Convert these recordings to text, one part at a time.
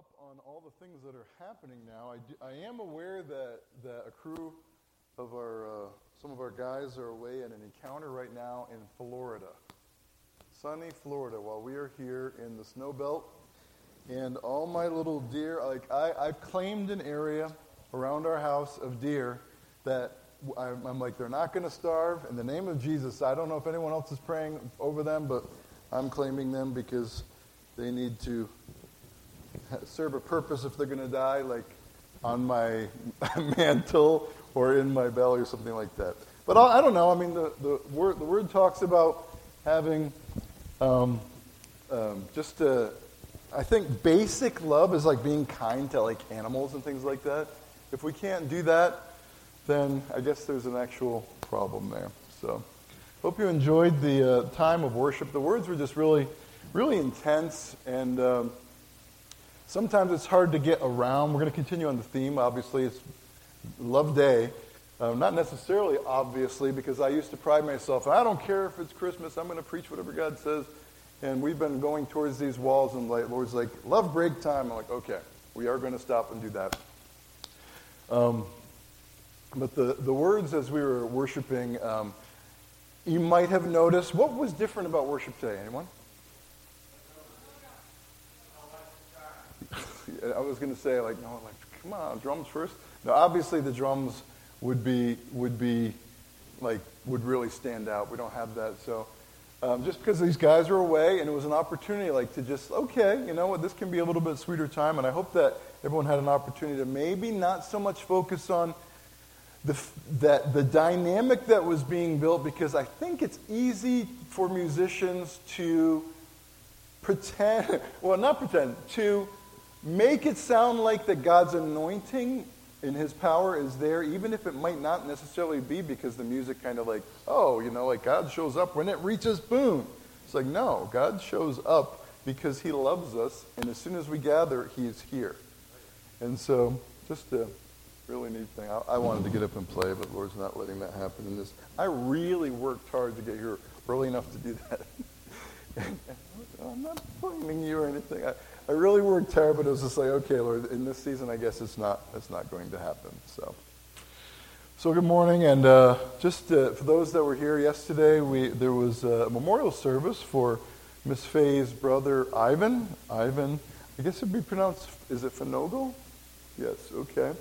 up on all the things that are happening now. I, do, I am aware that, that a crew of our, uh, some of our guys are away at an encounter right now in Florida. Sunny Florida, while we are here in the snow belt. And all my little deer, like I, I've claimed an area around our house of deer that I'm, I'm like, they're not going to starve. In the name of Jesus, I don't know if anyone else is praying over them, but I'm claiming them because they need to serve a purpose if they're going to die, like on my mantle or in my belly or something like that. But I, I don't know. I mean, the, the, word, the word talks about having um, um, just a, I think basic love is like being kind to like animals and things like that. If we can't do that, then I guess there's an actual problem there. So, hope you enjoyed the uh, time of worship. The words were just really, really intense and. Um, Sometimes it's hard to get around. We're going to continue on the theme. Obviously, it's Love Day. Uh, not necessarily, obviously, because I used to pride myself. I don't care if it's Christmas. I'm going to preach whatever God says. And we've been going towards these walls, and like, Lord's like, love break time. I'm like, okay, we are going to stop and do that. Um, but the, the words as we were worshiping, um, you might have noticed. What was different about worship today? Anyone? I was going to say, like, no, like, come on, drums first. No, obviously the drums would be, would be, like, would really stand out. We don't have that. So um, just because these guys are away and it was an opportunity, like, to just, okay, you know what, this can be a little bit sweeter time. And I hope that everyone had an opportunity to maybe not so much focus on the, that the dynamic that was being built because I think it's easy for musicians to pretend, well, not pretend, to make it sound like that God's anointing and his power is there, even if it might not necessarily be because the music kind of like, oh, you know, like God shows up when it reaches boom. It's like, no, God shows up because he loves us, and as soon as we gather, he is here. And so, just a really neat thing. I, I wanted to get up and play, but Lord's not letting that happen in this. I really worked hard to get here early enough to do that. I'm not blaming you or anything. I, I really worked hard, but it was just like, okay, Lord, in this season, I guess it's not, it's not going to happen. So, so good morning, and uh, just uh, for those that were here yesterday, we there was a memorial service for Miss Faye's brother Ivan. Ivan, I guess it'd be pronounced, is it Finogle? Yes, okay.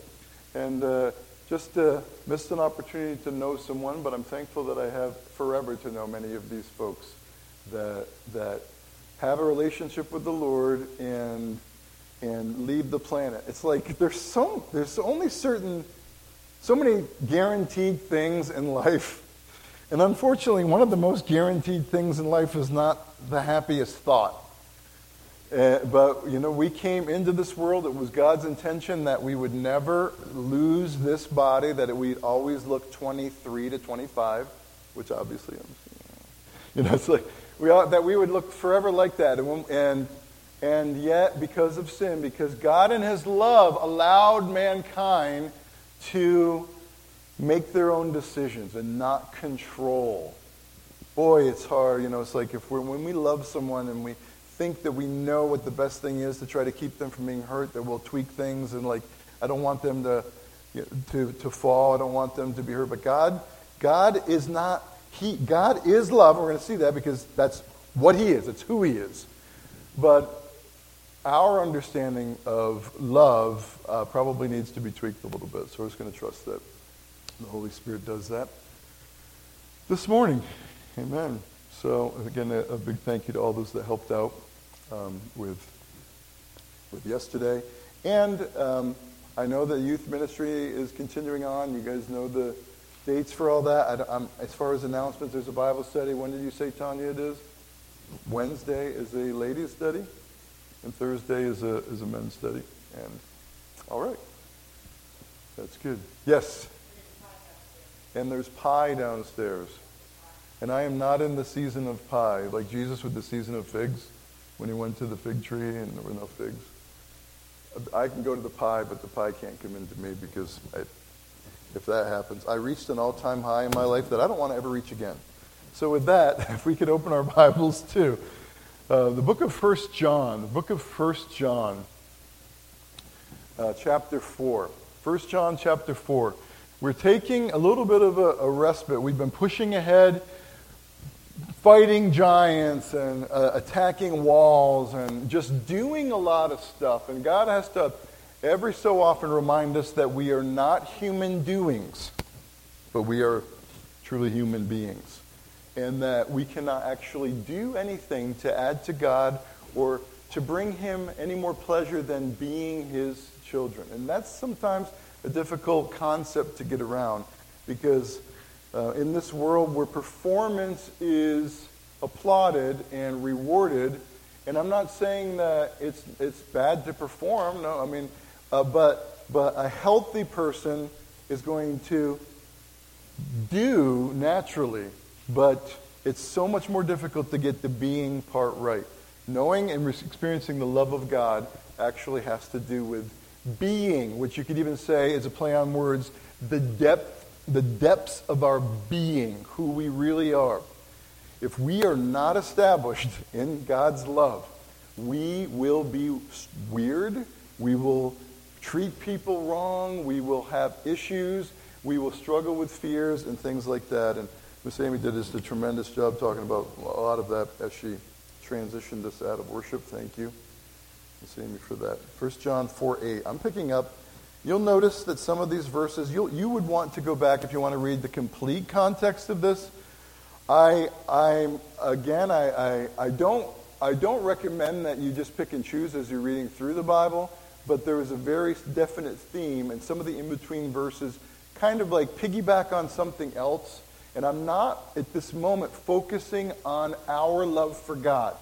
And uh, just uh, missed an opportunity to know someone, but I'm thankful that I have forever to know many of these folks that that have a relationship with the Lord and and leave the planet. It's like there's so there's only certain so many guaranteed things in life. And unfortunately, one of the most guaranteed things in life is not the happiest thought. Uh, but, you know, we came into this world. It was God's intention that we would never lose this body, that we'd always look 23 to 25, which obviously, I'm, you know, it's like we that we would look forever like that. And, and, and yet, because of sin, because God in His love allowed mankind to make their own decisions and not control. Boy, it's hard. You know, it's like if we're, when we love someone and we think that we know what the best thing is to try to keep them from being hurt, that we'll tweak things and like, I don't want them to, to, to fall. I don't want them to be hurt. But God, God is not he, God is love. We're going to see that because that's what He is, it's who He is. But our understanding of love uh, probably needs to be tweaked a little bit. So we're just going to trust that the Holy Spirit does that this morning. Amen. So, again, a, a big thank you to all those that helped out um, with, with yesterday. And um, I know that youth ministry is continuing on. You guys know the dates for all that. I, as far as announcements, there's a Bible study. When did you say, Tanya, it is? Wednesday is a ladies' study, and Thursday is a, is a men's study. And all right. That's good. Yes. And there's pie downstairs. And I am not in the season of pie, like Jesus with the season of figs, when he went to the fig tree and there were no figs. I can go to the pie, but the pie can't come into me because I, if that happens. I reached an all time high in my life that I don't want to ever reach again. So, with that, if we could open our Bibles to uh, the book of First John, the book of First John. uh, chapter 4. 1 John chapter 4. We're taking a little bit of a, a respite. We've been pushing ahead, fighting giants and uh, attacking walls and just doing a lot of stuff. And God has to every so often remind us that we are not human doings, but we are truly human beings. And that we cannot actually do anything to add to God or to bring Him any more pleasure than being His children. And that's sometimes a difficult concept to get around because uh, in this world where performance is applauded and rewarded, and I'm not saying that it's, it's bad to perform, no, I mean, uh, but, but a healthy person is going to do naturally, but it's so much more difficult to get the being part right. Knowing and experiencing the love of God actually has to do with being, which you could even say is a play on words, the depth, the depths of our being, who we really are. If we are not established in God's love, we will be weird. We will treat people wrong. We will have issues. We will struggle with fears and things like that. And Miss Amy did just a tremendous job talking about a lot of that as she transitioned us out of worship. Thank you. Miss Amy for that. 1 John 4 8. I'm picking up. You'll notice that some of these verses, you you would want to go back if you want to read the complete context of this. I, I'm, again, I, I, I, don't, I don't recommend that you just pick and choose as you're reading through the Bible, but there is a very definite theme, and some of the in between verses kind of like piggyback on something else. And I'm not at this moment focusing on our love for God.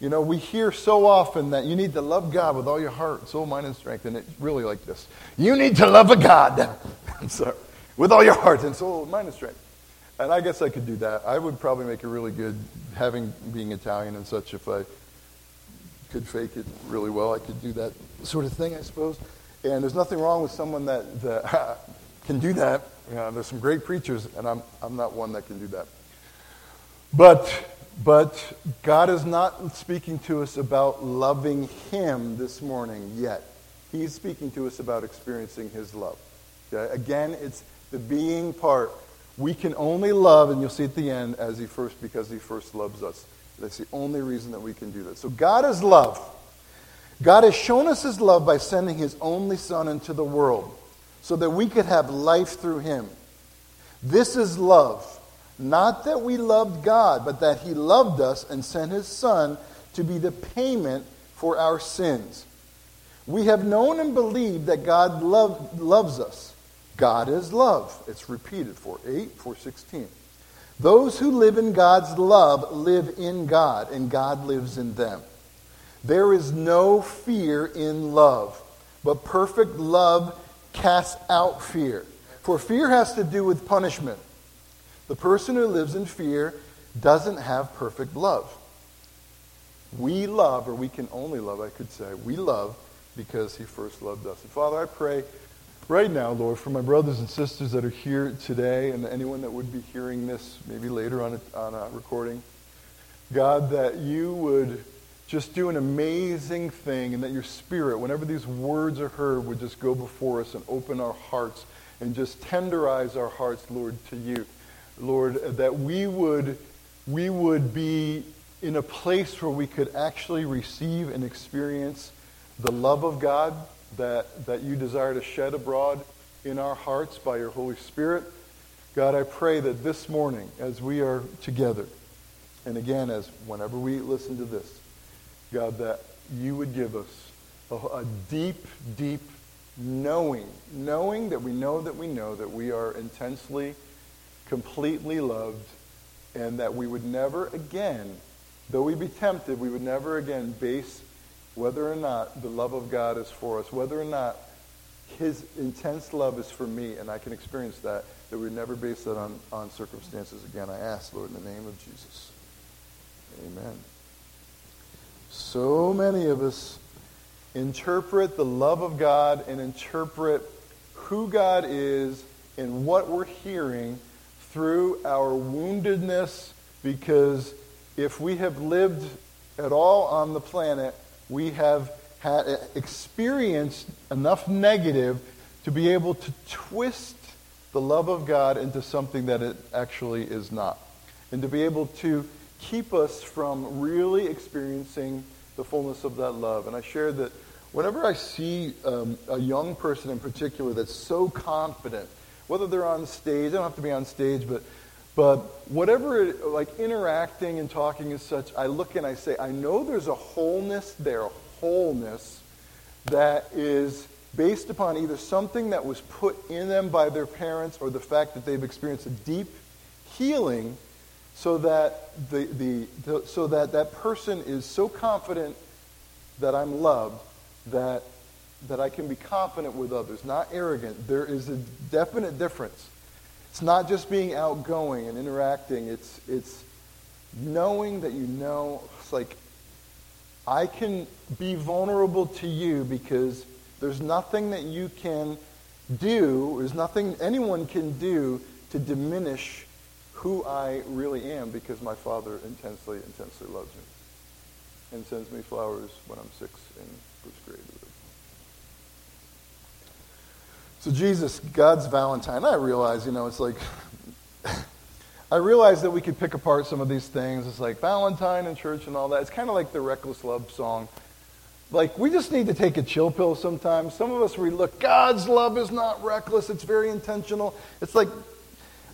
You know, we hear so often that you need to love God with all your heart, soul, mind, and strength. And it's really like this You need to love a God so, with all your heart and soul, mind, and strength. And I guess I could do that. I would probably make it really good, having being Italian and such, if I could fake it really well. I could do that sort of thing, I suppose. And there's nothing wrong with someone that, that can do that. You know, there's some great preachers, and I'm, I'm not one that can do that. But but God is not speaking to us about loving Him this morning yet. He's speaking to us about experiencing His love. Okay? Again, it's the being part. We can only love, and you'll see at the end, as He first, because He first loves us. That's the only reason that we can do that. So God is love. God has shown us His love by sending His only Son into the world so that we could have life through Him. This is love. Not that we loved God, but that He loved us and sent His Son to be the payment for our sins. We have known and believed that God love, loves us. God is love. It's repeated for 8, for 16. Those who live in God's love live in God, and God lives in them. There is no fear in love, but perfect love casts out fear. For fear has to do with punishment. The person who lives in fear doesn't have perfect love. We love, or we can only love, I could say, we love because he first loved us. And Father, I pray right now, Lord, for my brothers and sisters that are here today and anyone that would be hearing this maybe later on a, on a recording, God, that you would just do an amazing thing and that your spirit, whenever these words are heard, would just go before us and open our hearts and just tenderize our hearts, Lord, to you. Lord, that we would, we would be in a place where we could actually receive and experience the love of God that, that you desire to shed abroad in our hearts by your Holy Spirit. God, I pray that this morning, as we are together, and again, as whenever we listen to this, God, that you would give us a, a deep, deep knowing, knowing that we know that we know that we are intensely completely loved, and that we would never again, though we be tempted, we would never again base whether or not the love of God is for us, whether or not his intense love is for me, and I can experience that, that we would never base that on, on circumstances again. I ask, Lord, in the name of Jesus. Amen. So many of us interpret the love of God and interpret who God is and what we're hearing through our woundedness because if we have lived at all on the planet, we have had eh, experienced enough negative to be able to twist the love of God into something that it actually is not. And to be able to keep us from really experiencing the fullness of that love. And I share that whenever I see um, a young person in particular that's so confident, whether they're on stage, they don't have to be on stage, but but whatever, it, like interacting and talking as such, I look and I say, I know there's a wholeness there, a wholeness that is based upon either something that was put in them by their parents or the fact that they've experienced a deep healing so that the, the, the, so that that person is so confident that I'm loved that that I can be confident with others, not arrogant. There is a definite difference. It's not just being outgoing and interacting. It's it's knowing that you know it's like I can be vulnerable to you because there's nothing that you can do, there's nothing anyone can do to diminish who I really am because my Father intensely, intensely loves me and sends me flowers when I'm six in first grade. So Jesus, God's Valentine, I realize, you know, it's like, I realize that we could pick apart some of these things. It's like Valentine and church and all that. It's kind of like the Reckless Love song. Like, we just need to take a chill pill sometimes. Some of us we look, God's love is not reckless, it's very intentional. It's like,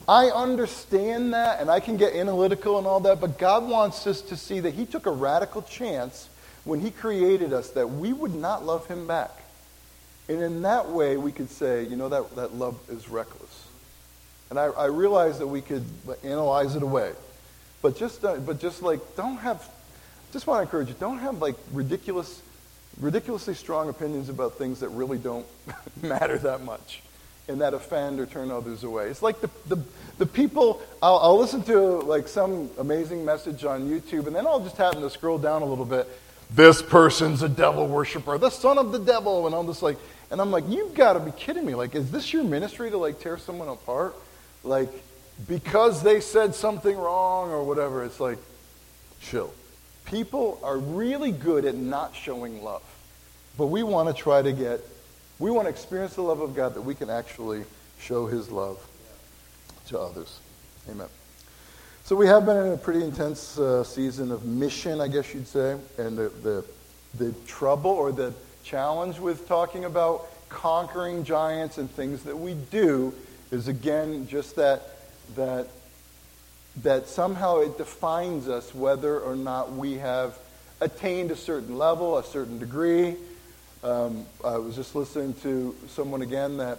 I understand that and I can get analytical and all that, but God wants us to see that He took a radical chance when He created us that we would not love Him back. And in that way, we could say, you know, that, that love is reckless. And I, I realize that we could analyze it away. But just, uh, but just like, don't have, just want to encourage you, don't have like ridiculous ridiculously strong opinions about things that really don't matter that much and that offend or turn others away. It's like the, the, the people, I'll, I'll listen to like some amazing message on YouTube and then I'll just happen to scroll down a little bit. This person's a devil worshiper, the son of the devil, and I'm just like, and I'm like, you've got to be kidding me. Like, is this your ministry to like tear someone apart? Like, because they said something wrong or whatever. It's like, chill. People are really good at not showing love. But we want to try to get, we want to experience the love of God that we can actually show his love to others. Amen. So we have been in a pretty intense uh, season of mission, I guess you'd say, and the, the, the trouble or the challenge with talking about conquering giants and things that we do is again just that that that somehow it defines us whether or not we have attained a certain level, a certain degree. Um, I was just listening to someone again that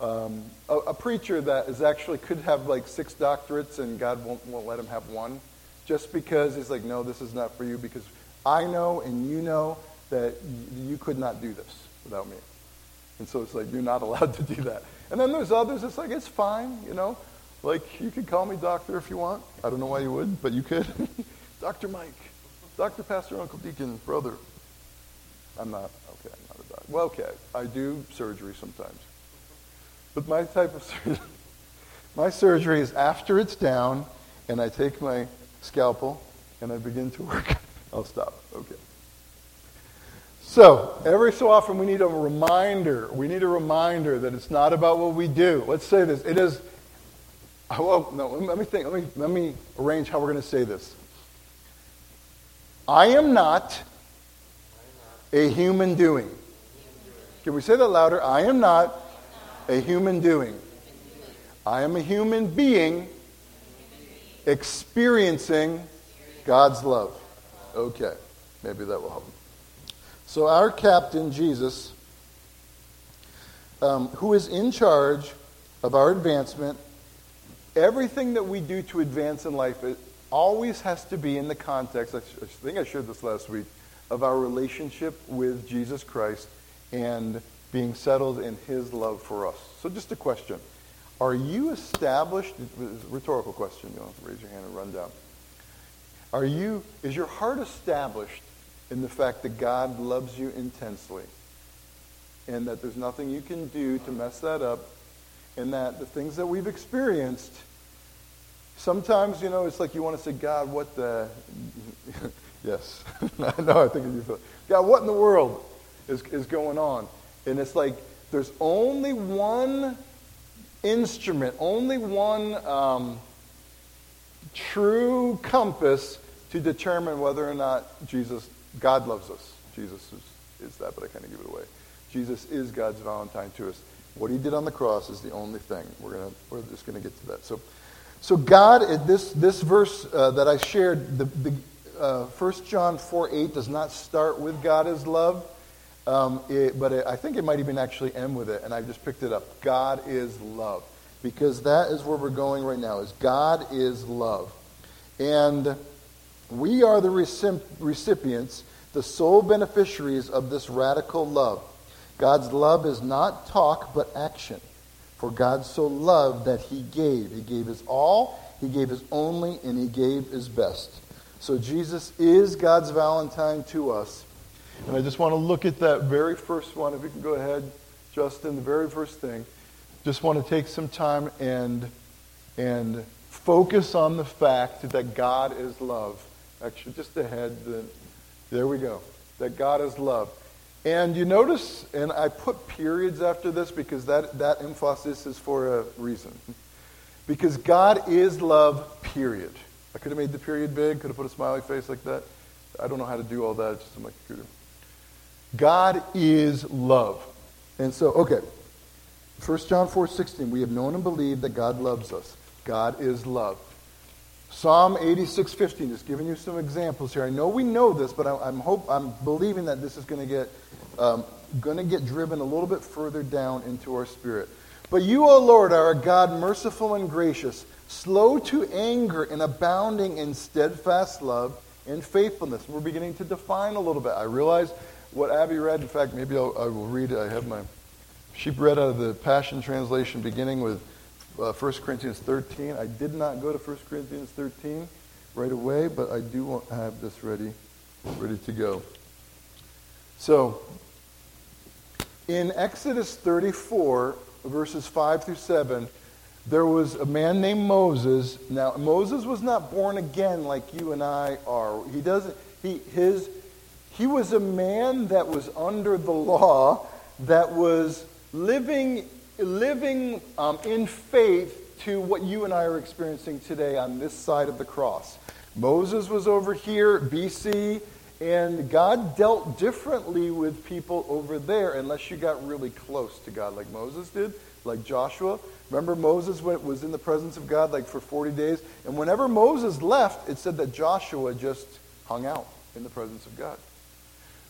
um, a, a, preacher that is actually could have like six doctorates and God won't, won't let him have one just because he's like, no, this is not for you because I know and you know that you could not do this without me. And so it's like, you're not allowed to do that. And then there's others, it's like, it's fine, you know. Like, you could call me doctor if you want. I don't know why you would, but you could. Dr. Mike, Dr. Pastor, Uncle Deacon, brother. I'm not, okay, I do surgery sometimes. But my type of surgery, my surgery is after it's down, and I take my scalpel and I begin to work. I'll stop. Okay. So, every so often we need a reminder. We need a reminder that it's not about what we do. Let's say this. It is oh, well, no, let me think. Let me, let me arrange how we're going to say this. I am not a human doing. Can we say that louder? I am not a human doing. I am a human being experiencing God's love. Okay, maybe that will help. So, our captain, Jesus, um, who is in charge of our advancement everything that we do to advance in life, it always has to be in the context, I think I shared this last week, of our relationship with Jesus Christ and being settled in his love for us. So just a question. Are you established, rhetorical question, you have to raise your hand and run down. Are you, is your heart established in the fact that God loves you intensely and that there's nothing you can do to mess that up and that the things that we've experienced, sometimes, you know, it's like you want to say, God, what the. yes. no, I think you feel. God, what in the world? Is, is going on. And it's like there's only one instrument, only one um, true compass to determine whether or not Jesus, God loves us. Jesus is, is that, but I kind of give it away. Jesus is God's Valentine to us. What he did on the cross is the only thing. We're, gonna, we're just going to get to that. So, so God, this, this verse uh, that I shared, the, the uh, 1 John 4 8 does not start with God is love, um, it, but it, I think it might even actually end with it, and I just picked it up. God is love. Because that is where we're going right now, is God is love. And we are the recipients, the sole beneficiaries of this radical love. God's love is not talk, but action. For God so loved that he gave. He gave his all, he gave his only, and he gave his best. So Jesus is God's Valentine to us. And I just want to look at that very first one. If you can go ahead, Justin, the very first thing. Just want to take some time and, and focus on the fact that God is love. Actually, just ahead, the, there we go. That God is love. And you notice, and I put periods after this because that, that emphasis is for a reason. Because God is love, period. I could have made the period big, could have put a smiley face like that. I don't know how to do all that, just on my computer. God is love. And so, okay. 1 John 4 16, we have known and believed that God loves us. God is love. Psalm 86 15, just giving you some examples here. I know we know this, but I, am hope, I'm believing that this is going to get um, going to get driven a little bit further down into our spirit. But you, O Lord, are a God merciful and gracious, slow to anger and abounding in steadfast love and faithfulness. We're beginning to define a little bit. I realize what Abby read. In fact, maybe I'll, I will read it. I have my she read out of the Passion Translation beginning with uh, 1 Corinthians 13. I did not go to 1 Corinthians 13 right away, but I do want have this ready, ready to go. So, in Exodus 34, verses 5 through 7, there was a man named Moses. Now, Moses was not born again like you and I are. He doesn't, he, his, he was a man that was under the law, that was living, living um, in faith to what you and I are experiencing today on this side of the cross. Moses was over here, BC, and God dealt differently with people over there unless you got really close to God, like Moses did, like Joshua. Remember, Moses was in the presence of God like for 40 days, and whenever Moses left, it said that Joshua just hung out in the presence of God.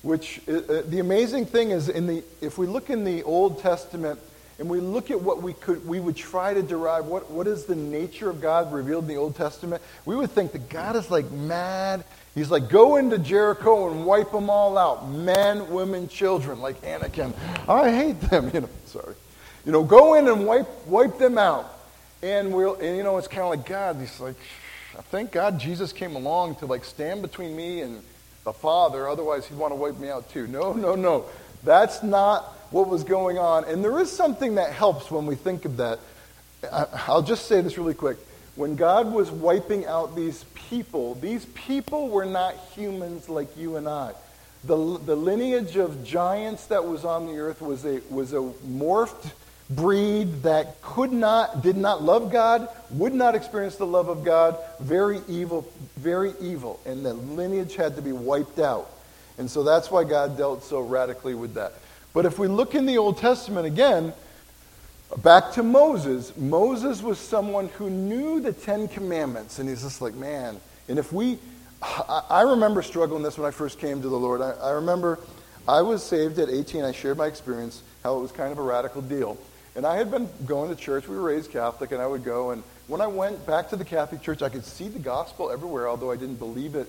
Which uh, uh, the amazing thing is, in the if we look in the Old Testament and we look at what we could we would try to derive what, what is the nature of God revealed in the Old Testament, we would think that God is like mad. He's like, go into Jericho and wipe them all out. Men, women, children, like Anakin. I hate them, you know, sorry. You know, go in and wipe wipe them out. And we'll and you know, it's kind of like God, he's like, thank God Jesus came along to like stand between me and the Father, otherwise he'd want to wipe me out too. No, no, no. That's not what was going on. And there is something that helps when we think of that. I'll just say this really quick. When God was wiping out these people, these people were not humans like you and I. The, the lineage of giants that was on the earth was a, was a morphed breed that could not, did not love God, would not experience the love of God, very evil, very evil. And the lineage had to be wiped out. And so that's why God dealt so radically with that. But if we look in the Old Testament again, back to Moses, Moses was someone who knew the Ten Commandments. And he's just like, man. And if we, I remember struggling this when I first came to the Lord. I, I remember I was saved at 18. I shared my experience, how it was kind of a radical deal. And I had been going to church. We were raised Catholic, and I would go. And when I went back to the Catholic Church, I could see the gospel everywhere, although I didn't believe it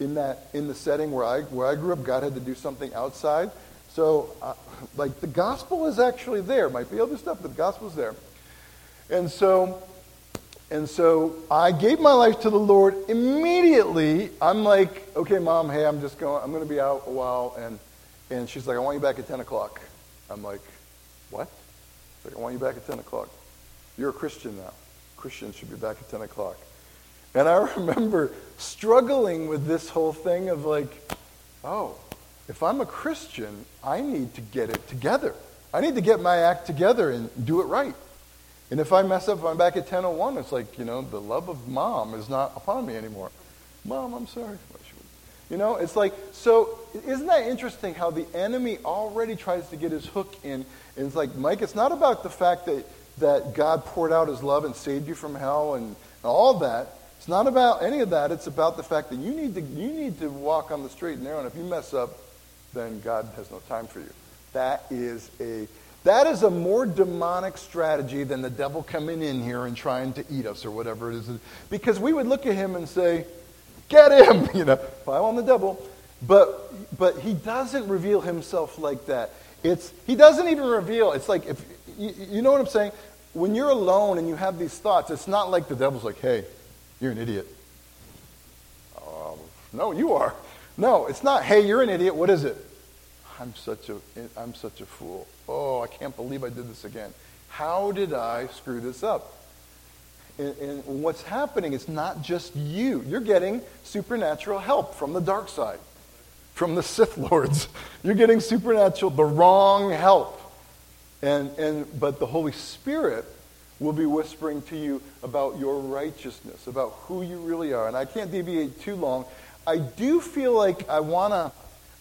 in that in the setting where I where I grew up. God had to do something outside. So, uh, like the gospel is actually there. Might be other stuff, but the gospel's there. And so, and so I gave my life to the Lord immediately. I'm like, okay, mom, hey, I'm just going. I'm going to be out a while, and and she's like, I want you back at 10 o'clock. I'm like, what? I want you back at 10 o'clock. You're a Christian now. Christians should be back at 10 o'clock. And I remember struggling with this whole thing of like, oh, if I'm a Christian, I need to get it together. I need to get my act together and do it right. And if I mess up, if I'm back at 1001, it's like, you know, the love of mom is not upon me anymore. Mom, I'm sorry. You know, it's like, so isn't that interesting how the enemy already tries to get his hook in? And it's like, Mike, it's not about the fact that, that God poured out his love and saved you from hell and, and all that. It's not about any of that. It's about the fact that you need to, you need to walk on the straight and narrow. And if you mess up, then God has no time for you. That is a that is a more demonic strategy than the devil coming in here and trying to eat us or whatever it is. Because we would look at him and say, Get him, you know, pile on the devil. But but he doesn't reveal himself like that. It's he doesn't even reveal. It's like if you, you know what I'm saying? When you're alone and you have these thoughts, it's not like the devil's like, "Hey, you're an idiot." Um, no, you are. No, it's not. Hey, you're an idiot. What is it? I'm such a I'm such a fool. Oh, I can't believe I did this again. How did I screw this up? And, and what's happening is not just you. You're getting supernatural help from the dark side, from the Sith lords. You're getting supernatural, the wrong help. And, and, but the Holy Spirit will be whispering to you about your righteousness, about who you really are. And I can't deviate too long. I do feel like I, wanna,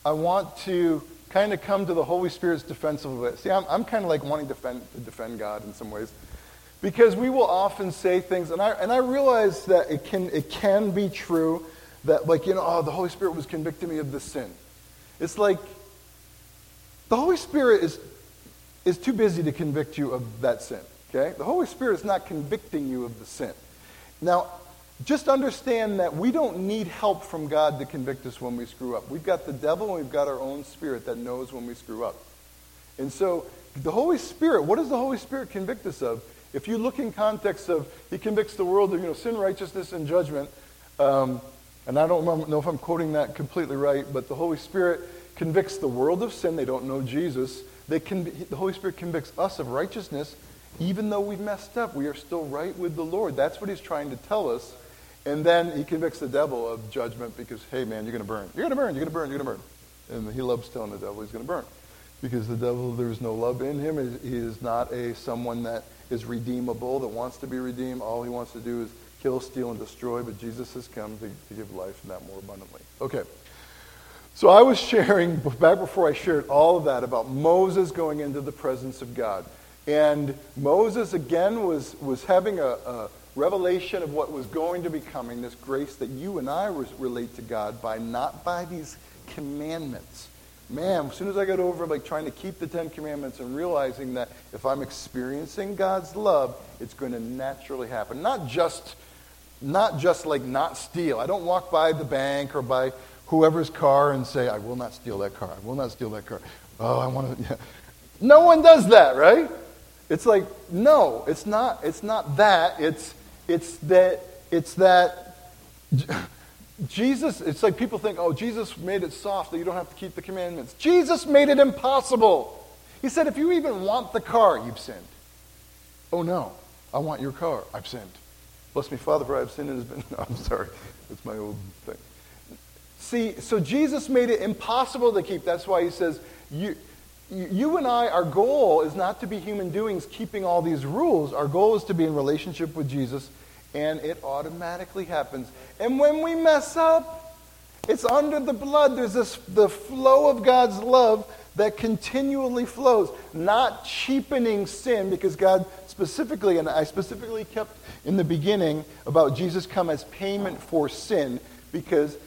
I want to kind of come to the Holy Spirit's defense of it. See, I'm, I'm kind of like wanting to defend, to defend God in some ways. Because we will often say things, and I, and I realize that it can, it can be true that, like, you know, oh, the Holy Spirit was convicting me of this sin. It's like the Holy Spirit is, is too busy to convict you of that sin, okay? The Holy Spirit is not convicting you of the sin. Now, just understand that we don't need help from God to convict us when we screw up. We've got the devil and we've got our own spirit that knows when we screw up. And so, the Holy Spirit, what does the Holy Spirit convict us of? If you look in context of, he convicts the world of you know, sin, righteousness, and judgment. Um, and I don't know if I'm quoting that completely right, but the Holy Spirit convicts the world of sin. They don't know Jesus. They can, the Holy Spirit convicts us of righteousness. Even though we've messed up, we are still right with the Lord. That's what he's trying to tell us. And then he convicts the devil of judgment because, hey, man, you're going to burn. You're going to burn. You're going to burn. You're going to burn. And he loves telling the devil he's going to burn. Because the devil, there's no love in him. He is not a someone that is redeemable, that wants to be redeemed. All he wants to do is kill, steal, and destroy, but Jesus has come to, to give life and that more abundantly. Okay. So I was sharing, back before I shared all of that, about Moses going into the presence of God. And Moses, again, was, was having a, a revelation of what was going to be coming, this grace that you and I relate to God by, not by these commandments man, as soon as I got over like trying to keep the Ten Commandments and realizing that if I'm experiencing God's love, it's going to naturally happen. Not just, not just like not steal. I don't walk by the bank or by whoever's car and say, I will not steal that car. I will not steal that car. Oh, I want to. Yeah. No one does that, right? It's like, no, it's not, it's not that. It's, it's that, it's that Jesus, it's like people think, oh, Jesus made it soft that you don't have to keep the commandments. Jesus made it impossible. He said, if you even want the car, you've sinned. Oh, no, I want your car. I've sinned. Bless me, Father, for I have sinned and has been. No, I'm sorry. It's my old thing. See, so Jesus made it impossible to keep. That's why he says, you, you and I, our goal is not to be human doings keeping all these rules. Our goal is to be in relationship with Jesus and it automatically happens. And when we mess up, it's under the blood. There's this the flow of God's love that continually flows, not cheapening sin, because God specifically, and I specifically kept in the beginning about Jesus come as payment for sin, because,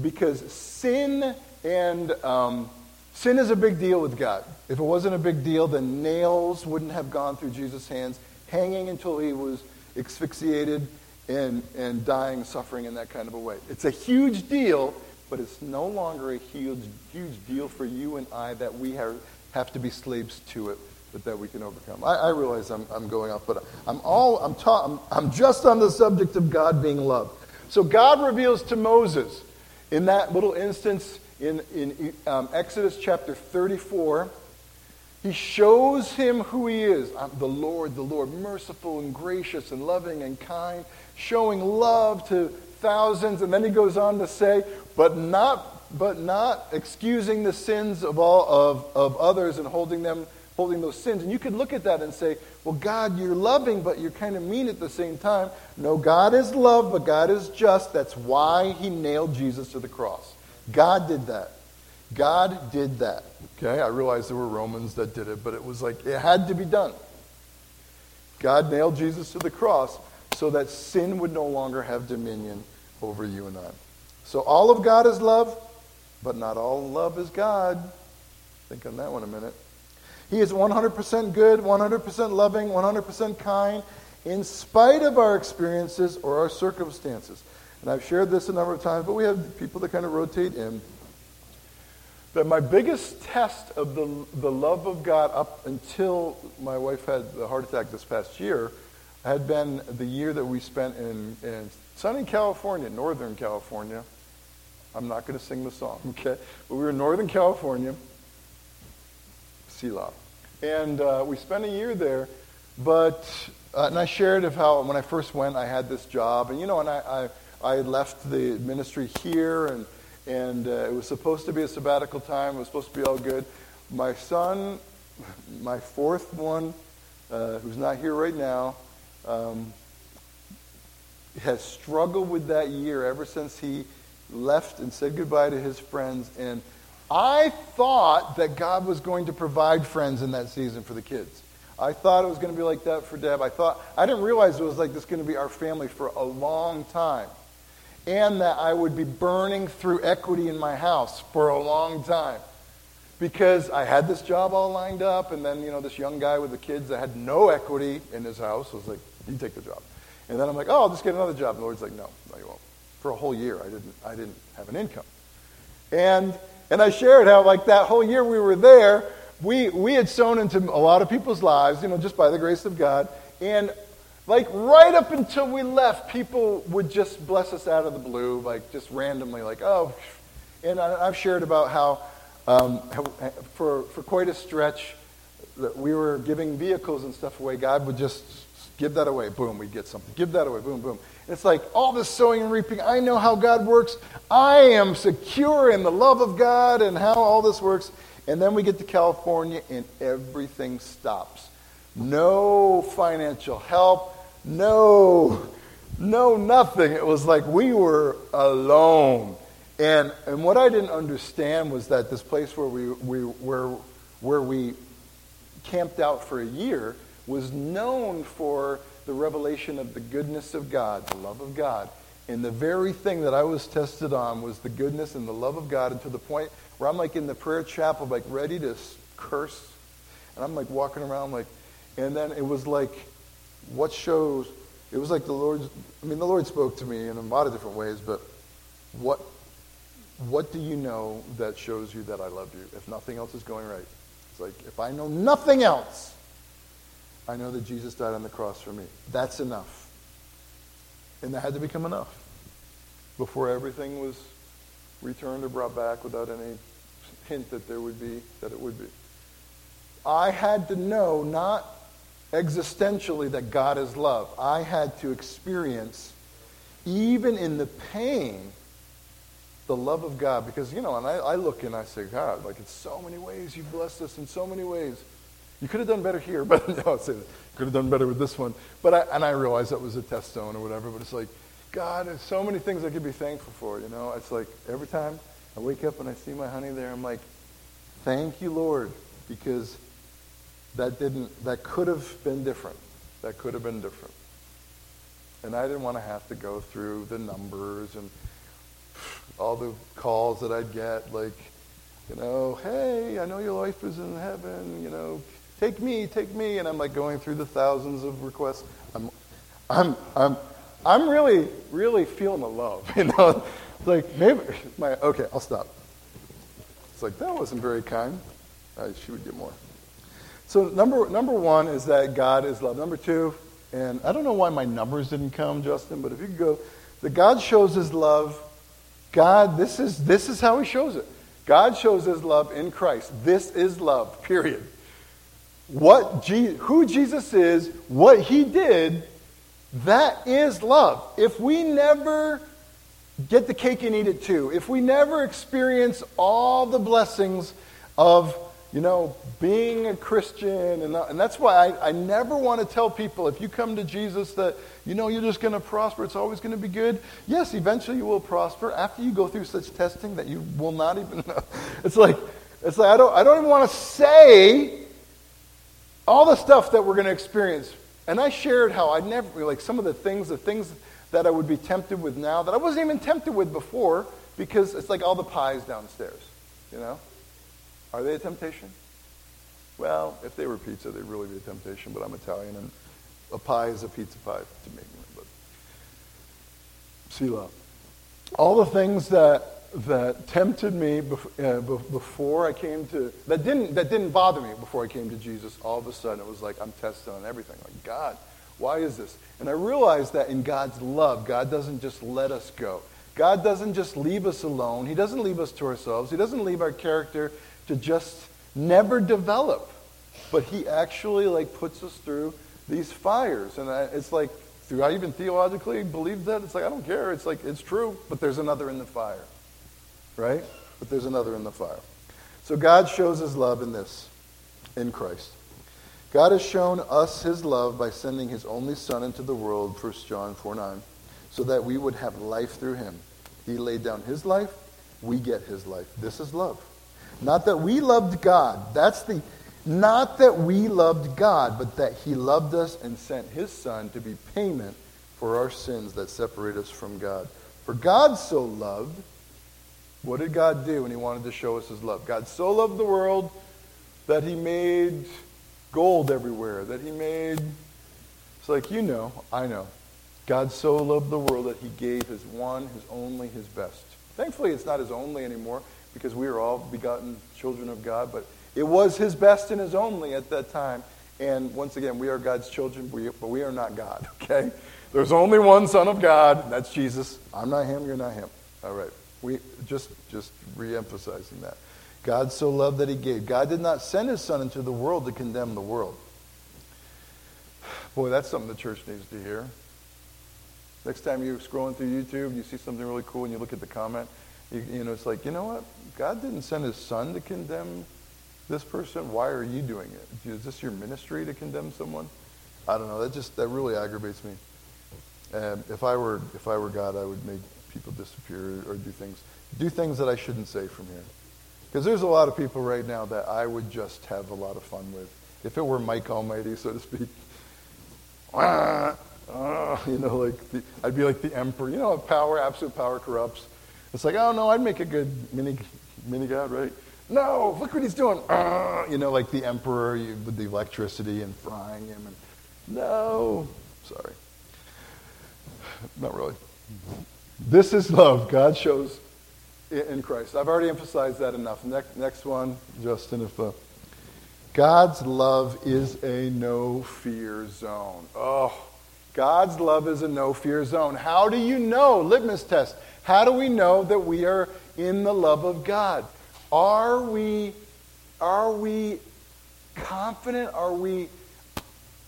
because sin and um, sin is a big deal with God. If it wasn't a big deal, then nails wouldn't have gone through Jesus' hands, hanging until he was asphyxiated and, and dying, suffering in that kind of a way. It's a huge deal, but it's no longer a huge, huge deal for you and I that we have, have to be slaves to it, but that we can overcome. I, I realize I'm, I'm going off, but I'm, all, I'm, ta- I'm, I'm just on the subject of God being loved. So God reveals to Moses in that little instance in, in um, Exodus chapter 34 he shows him who he is. I'm the Lord, the Lord, merciful and gracious and loving and kind, showing love to thousands. And then he goes on to say, but not, but not excusing the sins of all of, of others and holding them holding those sins. And you could look at that and say, well, God, you're loving, but you're kind of mean at the same time. No, God is love, but God is just. That's why he nailed Jesus to the cross. God did that. God did that. Okay, I realize there were Romans that did it, but it was like it had to be done. God nailed Jesus to the cross so that sin would no longer have dominion over you and I. So all of God is love, but not all love is God. Think on that one a minute. He is 100% good, 100% loving, 100% kind, in spite of our experiences or our circumstances. And I've shared this a number of times, but we have people that kind of rotate in. That my biggest test of the, the love of God up until my wife had the heart attack this past year had been the year that we spent in, in sunny California, Northern California. I'm not going to sing the song, okay? But we were in Northern California, Selah. And uh, we spent a year there, but, uh, and I shared of how when I first went, I had this job. And, you know, and I, I, I left the ministry here, and, and uh, it was supposed to be a sabbatical time. It was supposed to be all good. My son, my fourth one, uh, who's not here right now, um, has struggled with that year ever since he left and said goodbye to his friends. And I thought that God was going to provide friends in that season for the kids. I thought it was going to be like that for Deb. I thought I didn't realize it was like this going to be our family for a long time. And that I would be burning through equity in my house for a long time. Because I had this job all lined up, and then, you know, this young guy with the kids that had no equity in his house was like, You take the job. And then I'm like, Oh, I'll just get another job. And the Lord's like, No, no, you won't. For a whole year, I didn't, I didn't have an income. And and I shared how, like, that whole year we were there, we, we had sown into a lot of people's lives, you know, just by the grace of God. And, like, right up until we left, people would just bless us out of the blue, like, just randomly, like, oh. And I, have shared about how, um, for, for quite a stretch, that we were giving vehicles and stuff away. God would just give that away. Boom, we'd get something. Give that away. Boom, boom. It's like all this sowing and reaping. I know how God works. I am secure in the love of God and how all this works. And then we get to California and everything stops. No financial help. No, no, nothing. It was like we were alone. And, and what I didn't understand was that this place where we, we, where, where we camped out for a year was known for the revelation of the goodness of God, the love of God. And the very thing that I was tested on was the goodness and the love of God, and to the point where I'm like in the prayer chapel, like ready to curse. And I'm like walking around, like, and then it was like, what shows? It was like the Lord, I mean, the Lord spoke to me in a lot of different ways, but what, what do you know that shows you that I love you if nothing else is going right? It's like, if I know nothing else, I know that Jesus died on the cross for me. That's enough. And that had to become enough before everything was returned or brought back without any hint that there would be, that it would be. I had to know, not existentially, that God is love. I had to experience, even in the pain, the love of God. Because, you know, and I, I look and I say, God, like in so many ways, you blessed us in so many ways. You could have done better here, but no, I say that. Could have done better with this one. But I, and I realized that was a test zone or whatever. But it's like, God, there's so many things I could be thankful for. You know, it's like every time I wake up and I see my honey there, I'm like, thank you, Lord, because that didn't, that could have been different. That could have been different. And I didn't want to have to go through the numbers and all the calls that I'd get, like, you know, hey, I know your wife is in heaven, you know, take me, take me. And I'm like going through the thousands of requests. I'm, I'm, I'm, I'm really, really feeling the love, you know. It's like, maybe, my, okay, I'll stop. It's like, that wasn't very kind. She would get more. So number, number one is that God is love. Number two, and I don't know why my numbers didn't come, Justin, but if you could go, that God shows his love. God, this is, this is how he shows it. God shows his love in Christ. This is love, period what Je- who Jesus is, what he did, that is love. If we never get the cake and eat it too, if we never experience all the blessings of, you know, being a Christian, and, and that's why I, I never want to tell people if you come to Jesus that, you know, you're just going to prosper, it's always going to be good. Yes, eventually you will prosper after you go through such testing that you will not even know. It's like, it's like I don't, I don't even want to say all the stuff that we're going to experience. And I shared how I never, like some of the things, the things that I would be tempted with now that I wasn't even tempted with before because it's like all the pies downstairs, you know? Are they a temptation? Well, if they were pizza, they'd really be a temptation, but I'm Italian and a pie is a pizza pie to me. But Selah. All the things that that tempted me uh, before I came to that didn't that didn't bother me before I came to Jesus. All of a sudden, it was like I'm tested on everything. Like God, why is this? And I realized that in God's love, God doesn't just let us go. God doesn't just leave us alone. He doesn't leave us to ourselves. He doesn't leave our character to just never develop. But He actually like puts us through these fires, and I, it's like. Do I even theologically believe that? It's like, I don't care. It's like, it's true, but there's another in the fire right? But there's another in the fire. So God shows his love in this, in Christ. God has shown us his love by sending his only Son into the world, 1 John 4 9, so that we would have life through him. He laid down his life, we get his life. This is love. Not that we loved God. That's the not that we loved God, but that he loved us and sent his son to be payment for our sins that separate us from God. For God so loved what did God do when He wanted to show us His love? God so loved the world that He made gold everywhere, that He made. It's like, you know, I know. God so loved the world that He gave His one, His only, His best. Thankfully, it's not His only anymore because we are all begotten children of God, but it was His best and His only at that time. And once again, we are God's children, but we are not God, okay? There's only one Son of God, that's Jesus. I'm not Him, you're not Him. All right. We just just re-emphasizing that. God so loved that he gave. God did not send his son into the world to condemn the world. Boy, that's something the church needs to hear. Next time you're scrolling through YouTube and you see something really cool and you look at the comment, you, you know, it's like, you know what? God didn't send his son to condemn this person. Why are you doing it? Is this your ministry to condemn someone? I don't know. That just that really aggravates me. And if I were if I were God, I would make people disappear or do things do things that I shouldn't say from here. Because there's a lot of people right now that I would just have a lot of fun with. If it were Mike Almighty, so to speak, you know, like the, I'd be like the emperor. You know, power, absolute power corrupts. It's like, oh no, I'd make a good mini, mini god, right? No, look what he's doing. You know, like the emperor with the electricity and frying him. And no, sorry, not really. This is love God shows in Christ. I've already emphasized that enough. Next, next one, Justin, if uh, God's love is a no fear zone. Oh, God's love is a no fear zone. How do you know? Litmus test. How do we know that we are in the love of God? Are we are we confident? Are we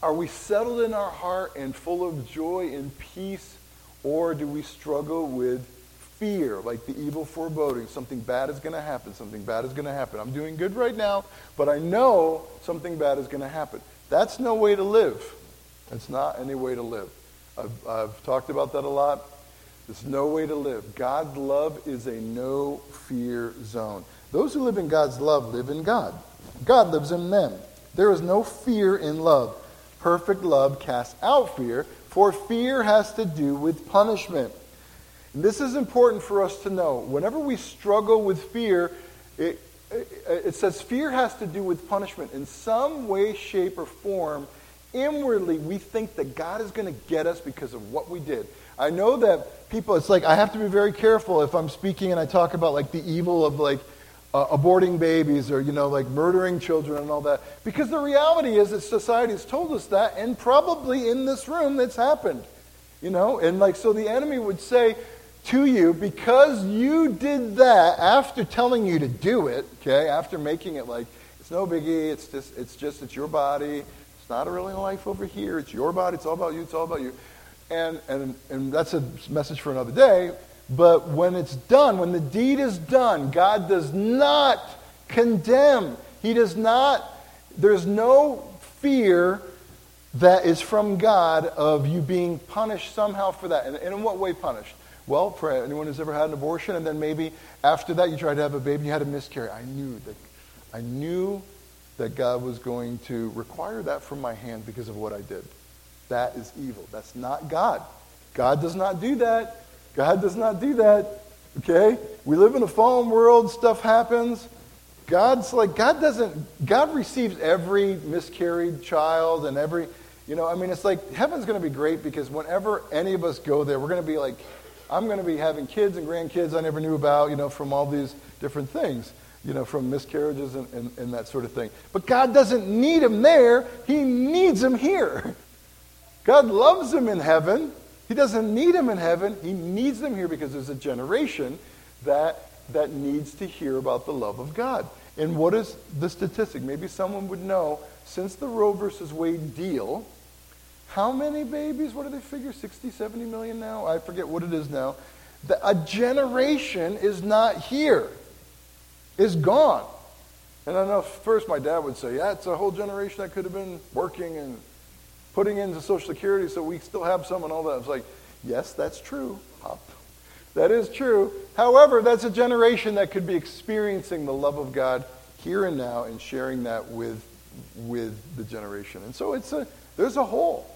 are we settled in our heart and full of joy and peace or do we struggle with fear, like the evil foreboding? Something bad is going to happen. Something bad is going to happen. I'm doing good right now, but I know something bad is going to happen. That's no way to live. It's not any way to live. I've, I've talked about that a lot. There's no way to live. God's love is a no fear zone. Those who live in God's love live in God. God lives in them. There is no fear in love. Perfect love casts out fear, for fear has to do with punishment. And this is important for us to know. Whenever we struggle with fear, it, it, it says fear has to do with punishment. In some way, shape, or form, inwardly, we think that God is going to get us because of what we did. I know that people, it's like I have to be very careful if I'm speaking and I talk about like the evil of like uh, aborting babies or, you know, like murdering children and all that. Because the reality is that society has told us that, and probably in this room that's happened. You know, and like, so the enemy would say to you, because you did that after telling you to do it, okay, after making it like, it's no biggie, it's just, it's just, it's your body, it's not a really life over here, it's your body, it's all about you, it's all about you. And, and, and that's a message for another day. But when it's done, when the deed is done, God does not condemn. He does not, there's no fear that is from God of you being punished somehow for that. And, in what way punished? Well, for anyone who's ever had an abortion, and then maybe after that you tried to have a baby and you had a miscarriage. I knew that I knew that God was going to require that from my hand because of what I did. That is evil. That's not God. God does not do that. God does not do that. Okay? We live in a fallen world, stuff happens. God's like, God doesn't, God receives every miscarried child and every, you know, I mean, it's like heaven's going to be great because whenever any of us go there, we're going to be like, I'm going to be having kids and grandkids I never knew about, you know, from all these different things, you know, from miscarriages and, and, and that sort of thing. But God doesn't need them there, He needs them here. God loves them in heaven. He doesn't need them in heaven. He needs them here because there's a generation that, that needs to hear about the love of God. And what is the statistic? Maybe someone would know since the Roe versus Wade deal, how many babies, what do they figure, 60, 70 million now? I forget what it is now. That a generation is not here, is gone. And I know first my dad would say, yeah, it's a whole generation that could have been working and putting into Social Security so we still have some and all that. It's like, yes, that's true, Pop. That is true. However, that's a generation that could be experiencing the love of God here and now and sharing that with, with the generation. And so it's a, there's a hole.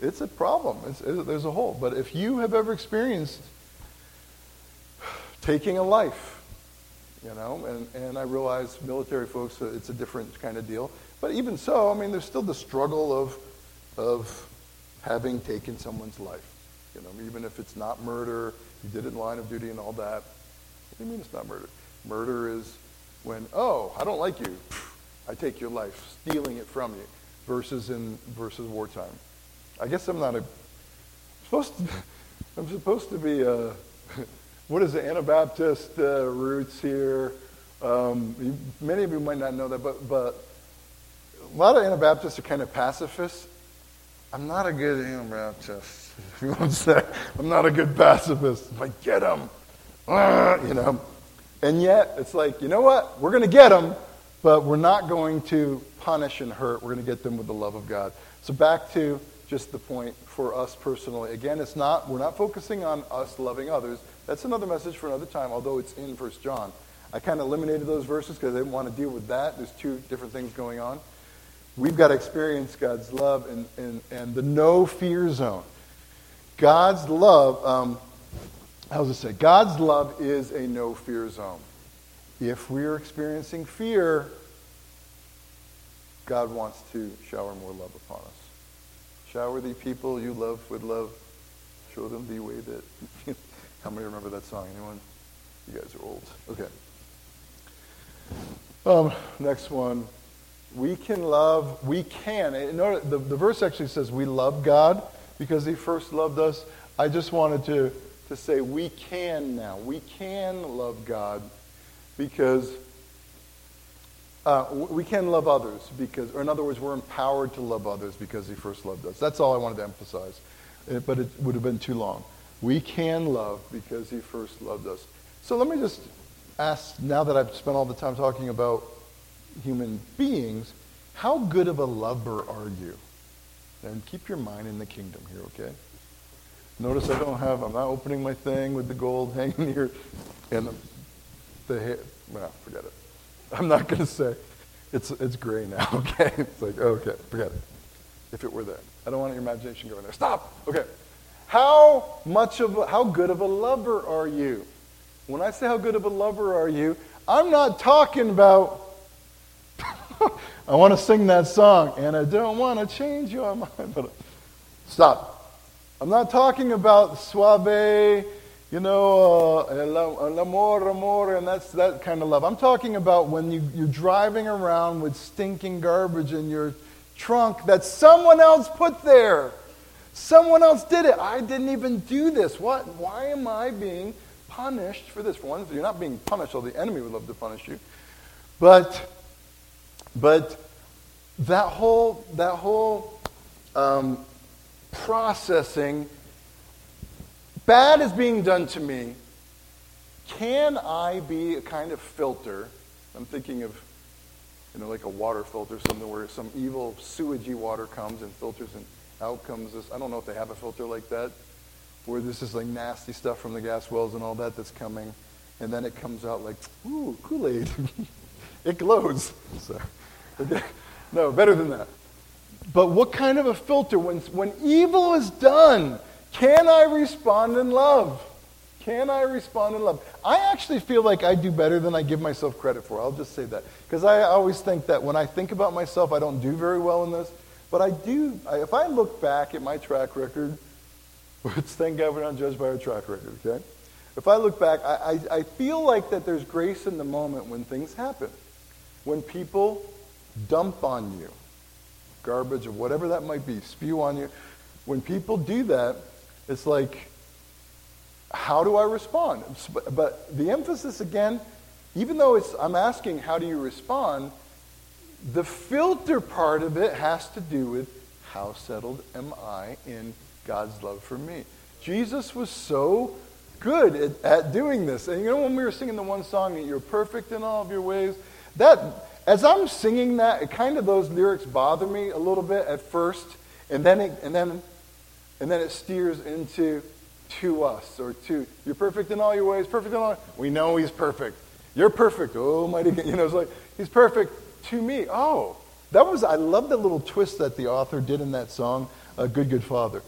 It's a problem. It's, it, there's a hole. But if you have ever experienced taking a life, you know, and, and I realize military folks, uh, it's a different kind of deal. But even so, I mean, there's still the struggle of, of having taken someone's life. You know, even if it's not murder, you did it in line of duty and all that. What do you mean it's not murder? Murder is when, oh, I don't like you, I take your life, stealing it from you, versus in versus wartime. I guess I'm not a supposed to. I'm supposed to be a. What is the Anabaptist uh, roots here? Um, you, many of you might not know that, but but a lot of Anabaptists are kind of pacifists. I'm not a good. If you want to say, I'm not a good pacifist. like, get them, ah, you know. And yet, it's like, you know what? We're going to get them, but we're not going to punish and hurt. We're going to get them with the love of God. So back to just the point for us personally. Again, it's not we're not focusing on us loving others. That's another message for another time, although it's in First John. I kind of eliminated those verses because I didn't want to deal with that. There's two different things going on. We've got to experience God's love and, and, and the no fear zone. God's love, um, how does it say? God's love is a no fear zone. If we're experiencing fear, God wants to shower more love upon us. Shower the people you love with love. Show them the way that. How many remember that song? Anyone? You guys are old. Okay. Um, next one. We can love, we can. in the, the verse actually says we love God because he first loved us. I just wanted to, to say we can now. We can love God because uh, we can love others because, or in other words, we're empowered to love others because he first loved us. That's all I wanted to emphasize, uh, but it would have been too long. We can love because he first loved us. So let me just ask, now that I've spent all the time talking about human beings, how good of a lover are you? And keep your mind in the kingdom here, okay? Notice I don't have, I'm not opening my thing with the gold hanging here and the, the. Well, forget it. I'm not going to say. It's, it's gray now, okay? It's like, okay, forget it. If it were there. I don't want your imagination going there. Stop! Okay. How much of how good of a lover are you? When I say how good of a lover are you, I'm not talking about I want to sing that song and I don't want to change your mind. But stop. I'm not talking about suave you know, uh, l'amor, amor, and that's that kind of love. I'm talking about when you, you're driving around with stinking garbage in your trunk that someone else put there. Someone else did it. I didn't even do this. What? Why am I being punished for this? For one, you're not being punished, although the enemy would love to punish you. But, but that whole, that whole um, processing Bad is being done to me. can I be a kind of filter? I'm thinking of, you know, like a water filter, something where some evil sewagey water comes and filters and out comes this. I don't know if they have a filter like that, where this is like nasty stuff from the gas wells and all that that's coming, and then it comes out like, ooh, Kool-Aid. it glows. So, No, better than that. But what kind of a filter? When, when evil is done, can I respond in love? Can I respond in love? I actually feel like I do better than I give myself credit for. I'll just say that. Because I always think that when I think about myself, I don't do very well in this. But I do, I, if I look back at my track record, which thank God we're not judged by our track record, okay? If I look back, I, I, I feel like that there's grace in the moment when things happen. When people dump on you, garbage or whatever that might be, spew on you. When people do that, it's like, how do I respond? But the emphasis again, even though I'm asking how do you respond, the filter part of it has to do with how settled am I in God's love for me. Jesus was so good at, at doing this. And you know when we were singing the one song that you're perfect in all of your ways, that as I'm singing that, it kind of those lyrics bother me a little bit at first, and then it, and then and then it steers into to us or to you're perfect in all your ways, perfect in all. We know he's perfect. You're perfect. Oh mighty, you know, it's like he's perfect to me. Oh, that was I love that little twist that the author did in that song, "A Good Good Father."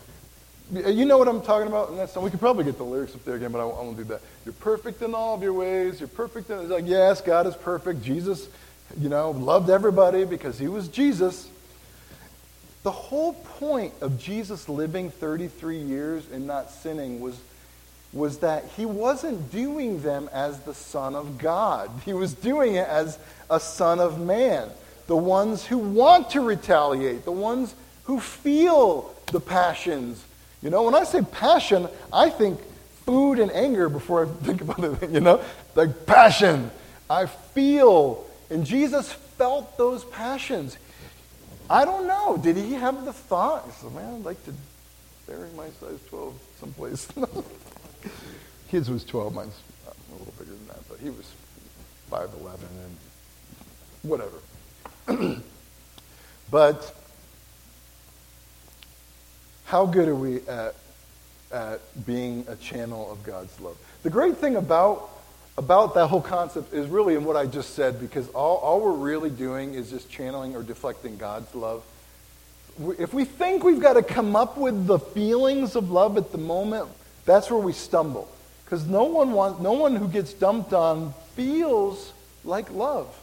You know what I'm talking about in that song? We could probably get the lyrics up there again, but I, I won't do that. You're perfect in all of your ways. You're perfect in. It's like yes, God is perfect. Jesus, you know, loved everybody because he was Jesus. The whole point of Jesus living 33 years and not sinning was, was that he wasn't doing them as the Son of God. He was doing it as a Son of Man. The ones who want to retaliate, the ones who feel the passions. You know, when I say passion, I think food and anger before I think about it, you know? Like passion. I feel. And Jesus felt those passions. I don't know. Did he have the thought? He said, man, I'd like to bury my size 12 someplace. His was 12, mine's a little bigger than that, but he was 5'11 and whatever. but how good are we at, at being a channel of God's love? The great thing about about that whole concept is really in what I just said because all, all we're really doing is just channeling or deflecting God's love. If we think we've got to come up with the feelings of love at the moment, that's where we stumble. Because no one wants, no one who gets dumped on feels like love.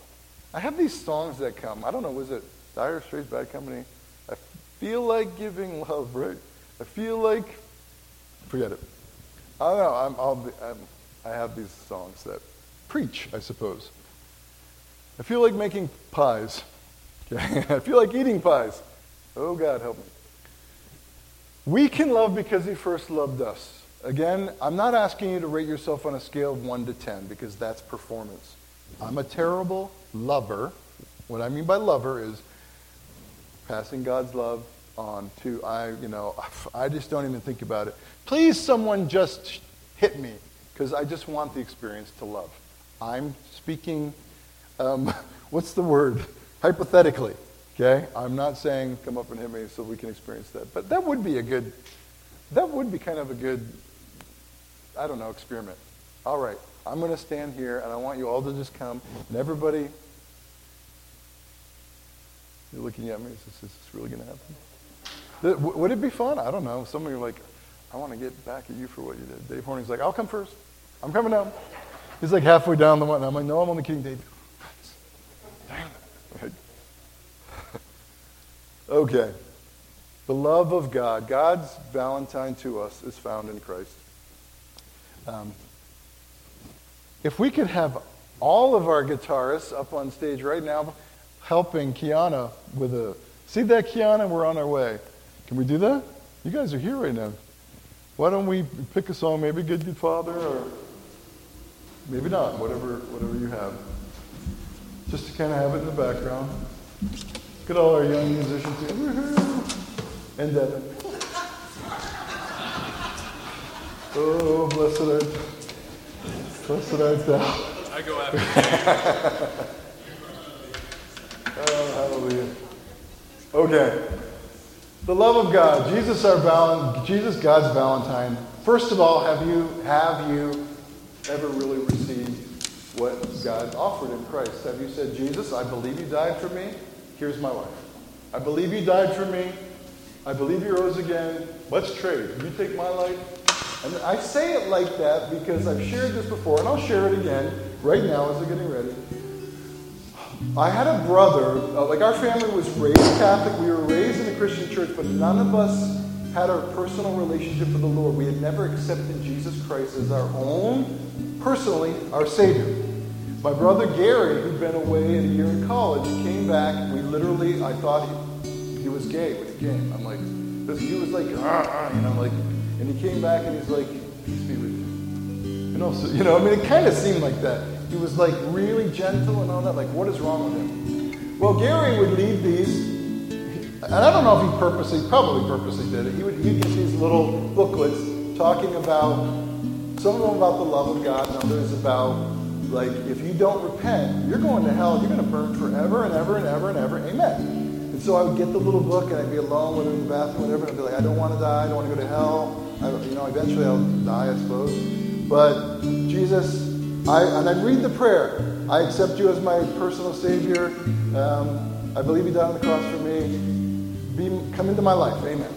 I have these songs that come. I don't know, was it Dire Straits, Bad Company? I feel like giving love, right? I feel like, forget it. I don't know. I'm, I'll be, I'm, I have these songs that preach, I suppose. I feel like making pies. I feel like eating pies. Oh, God, help me. We can love because He first loved us. Again, I'm not asking you to rate yourself on a scale of 1 to 10 because that's performance. I'm a terrible lover. What I mean by lover is passing God's love on to I, you know, I just don't even think about it. Please someone just hit me because I just want the experience to love. I'm speaking, um, what's the word? Hypothetically, okay? I'm not saying come up and hit me so we can experience that. But that would be a good, that would be kind of a good, I don't know, experiment. All right, I'm going to stand here and I want you all to just come and everybody, you're looking at me, is this, is this really going to happen? Would it be fun? I don't know. Some of you are like, I want to get back at you for what you did. Dave Horning's like, I'll come first. I'm coming down. He's like halfway down the one. I'm like, no, I'm on only kidding, Dave. okay. The love of God. God's Valentine to us is found in Christ. Um, if we could have all of our guitarists up on stage right now helping Kiana with a. See that, Kiana? We're on our way. Can we do that? You guys are here right now. Why don't we pick a song, maybe Good Good Father, or Maybe not, whatever, whatever you have. Just to kind of have it in the background. Look at all our young musicians here. Woo-hoo. And Devin. Oh, blessed art. That I down. I go after. oh, hallelujah. Okay. The love of God. Jesus, our val- Jesus, God's Valentine. First of all, have you have you ever really received what God offered in Christ? Have you said, Jesus, I believe you died for me. Here's my life. I believe you died for me. I believe you rose again. Let's trade. You take my life. And I say it like that because I've shared this before, and I'll share it again right now as I'm getting ready. I had a brother, uh, like our family was raised Catholic. We were raised in a Christian church, but none of us had our personal relationship with the Lord. We had never accepted Jesus Christ as our own, personally, our Savior. My brother Gary, who'd been away a year in college, came back. We literally, I thought he, he was gay when he came. I'm like, he was like, ah, ah, you know, like, and he came back and he's like, peace be with you. You know, so, you know, I mean, it kind of seemed like that. He was like really gentle and all that. Like, what is wrong with him? Well, Gary would lead these, and I don't know if he purposely, probably purposely did it. He would he'd get these little booklets talking about some of them about the love of God, and others about like if you don't repent, you're going to hell. You're going to burn forever and ever and ever and ever. Amen. And so I would get the little book, and I'd be alone him in the bathroom, whatever, and I'd be like, I don't want to die. I don't want to go to hell. I, you know, eventually I'll die, I suppose. But Jesus, I, and I'd read the prayer. I accept you as my personal Savior. Um, I believe you died on the cross for me. Be, come into my life. Amen.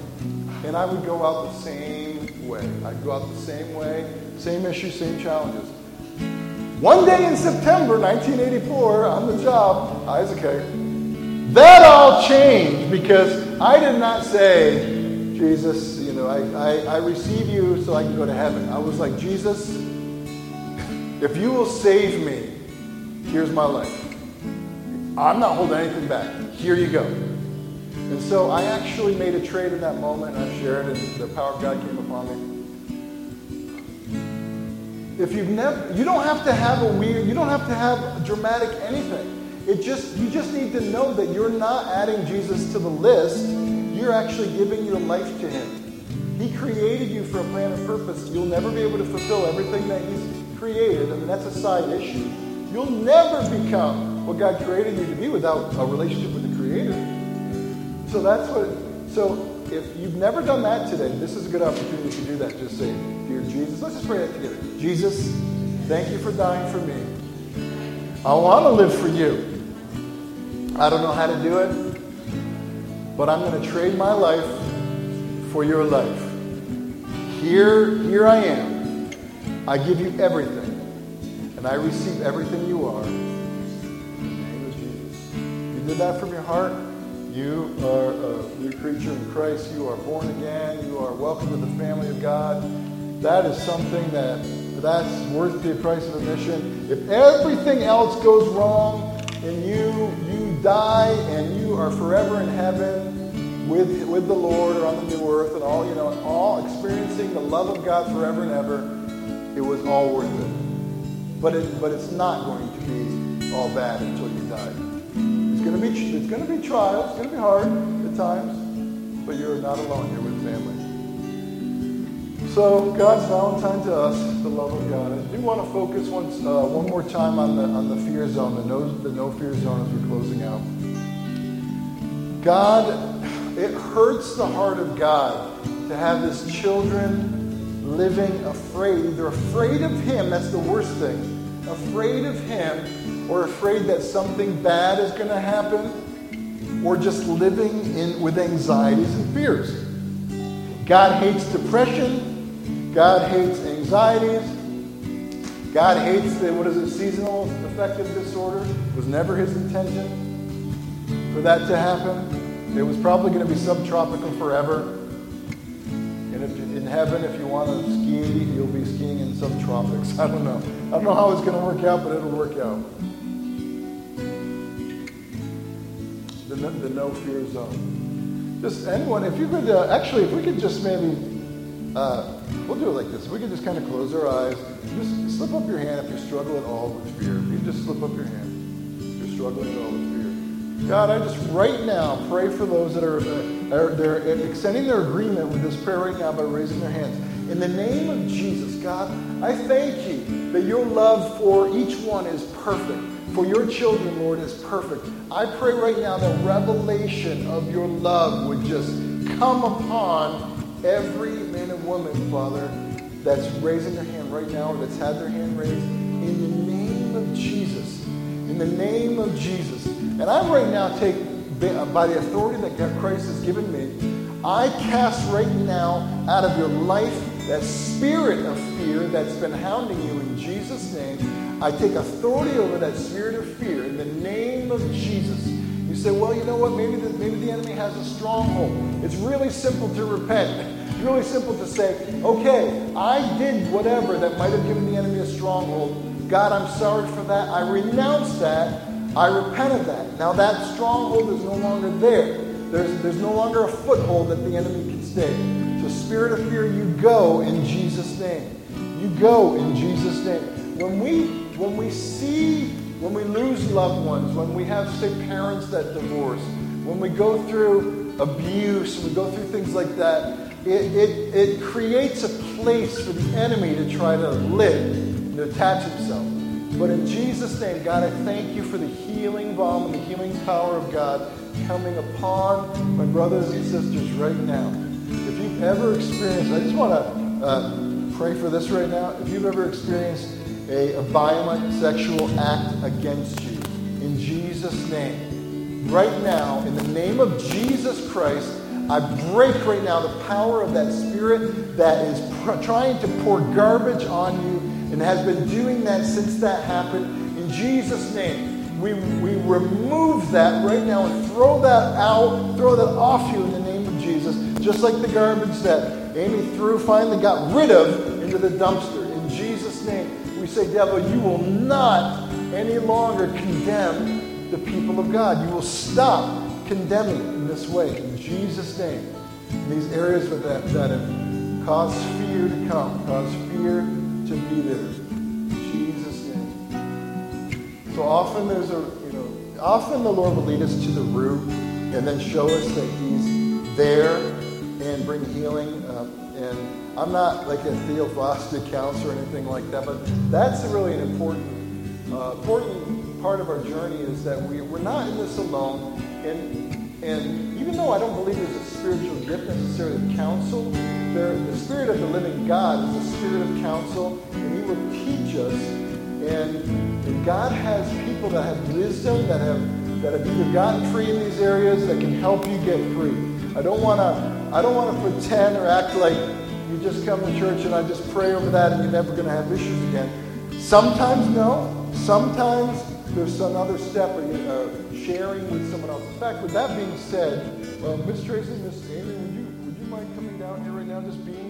And I would go out the same way. I'd go out the same way, same issues, same challenges. One day in September 1984, on the job, Isaac, that all changed because I did not say, Jesus, you know, I, I, I receive you so I can go to heaven. I was like, Jesus, if you will save me, here's my life. I'm not holding anything back. Here you go. And so I actually made a trade in that moment, I shared, and the power of God came upon me. If you've never, you don't have to have a weird, you don't have to have dramatic anything. It just, you just need to know that you're not adding Jesus to the list. You're actually giving your life to Him. He created you for a plan and purpose. You'll never be able to fulfill everything that He's created. I mean, that's a side issue. You'll never become what God created you to be without a relationship with the Creator. So that's what, so if you've never done that today, this is a good opportunity to do that. Just say, Dear Jesus, let's just pray that together. Jesus, thank you for dying for me. I want to live for you. I don't know how to do it, but I'm going to trade my life for your life. Here, here I am. I give you everything, and I receive everything you are. In the name of Jesus. You did that from your heart. You are a new creature in Christ. You are born again. You are welcome to the family of God. That is something that that's worth the price of admission. If everything else goes wrong and you you die and you are forever in heaven with with the Lord or on the new earth and all you know, all experiencing the love of God forever and ever, it was all worth it. But it but it's not going to be all bad until you die. It's gonna be it's gonna be trials, it's gonna be hard at times, but you're not alone, you're with family. So God's Valentine to us, the love of God. I do want to focus once, uh, one more time on the on the fear zone, the no the no fear zone as we're closing out. God, it hurts the heart of God to have His children living afraid. They're afraid of Him. That's the worst thing. Afraid of Him, or afraid that something bad is going to happen, We're just living in with anxieties and fears. God hates depression. God hates anxieties. God hates the, what is it, seasonal affective disorder. It was never his intention for that to happen. It was probably going to be subtropical forever. And if in heaven, if you want to ski, you'll be skiing in subtropics. I don't know. I don't know how it's going to work out, but it'll work out. The, the no fear zone. Just anyone, if you could, uh, actually, if we could just maybe uh, we'll do it like this. We can just kind of close our eyes. Just slip up your hand if you're struggling at all with fear. You just slip up your hand if you're struggling at all with fear. God, I just right now pray for those that are, uh, are they're extending their agreement with this prayer right now by raising their hands. In the name of Jesus, God, I thank you that your love for each one is perfect. For your children, Lord, is perfect. I pray right now that revelation of your love would just come upon every man and woman, Father, that's raising their hand right now or that's had their hand raised. In the name of Jesus. In the name of Jesus. And I right now take, by the authority that Christ has given me, I cast right now out of your life that spirit of fear that's been hounding you in Jesus' name. I take authority over that spirit of fear in the name of Jesus. You say, well, you know what? Maybe the, maybe the enemy has a stronghold. It's really simple to repent. It's really simple to say, okay, I did whatever that might have given the enemy a stronghold. God, I'm sorry for that. I renounce that. I repent of that. Now that stronghold is no longer there. There's, there's no longer a foothold that the enemy can stay. So, spirit of fear, you go in Jesus' name. You go in Jesus' name. When we when we see when we lose loved ones, when we have say parents that divorce, when we go through abuse, we go through things like that, it, it, it creates a place for the enemy to try to live, to attach himself. But in Jesus' name, God, I thank you for the healing balm and the healing power of God coming upon my brothers and sisters right now. If you've ever experienced, I just want to uh, pray for this right now. If you've ever experienced a, a violent sexual act against you, in Jesus' name, right now, in the name of Jesus Christ, I break right now the power of that spirit that is pr- trying to pour garbage on you and has been doing that since that happened. In Jesus' name, we, we remove that right now and throw that out, throw that off you in the name of Jesus, just like the garbage that Amy threw, finally got rid of into the dumpster. In Jesus' name, we say, devil, you will not any longer condemn the people of God. You will stop condemning in this way. In Jesus' name, in these areas that, that have caused fear to come, caused fear to be there. In Jesus' name. So often there's a, you know, often the Lord will lead us to the root and then show us that He's there and bring healing. Um, and I'm not like a theophostic counselor or anything like that, but that's really an important, uh, important part of our journey is that we, we're not in this alone. And, and even though I don't believe there's a spiritual gift necessarily of counsel, there, the Spirit of the living God is the Spirit of counsel, and He will teach us. And, God has people that have wisdom, that have, that have either gotten free in these areas that can help you get free. I don't want to I don't want to pretend or act like you just come to church and I just pray over that and you're never going to have issues again. Sometimes no. Sometimes there's some other step of uh, sharing with someone else. In fact, with that being said, uh, Miss Tracy, Miss Amy, would you would you mind coming down here right now, just being?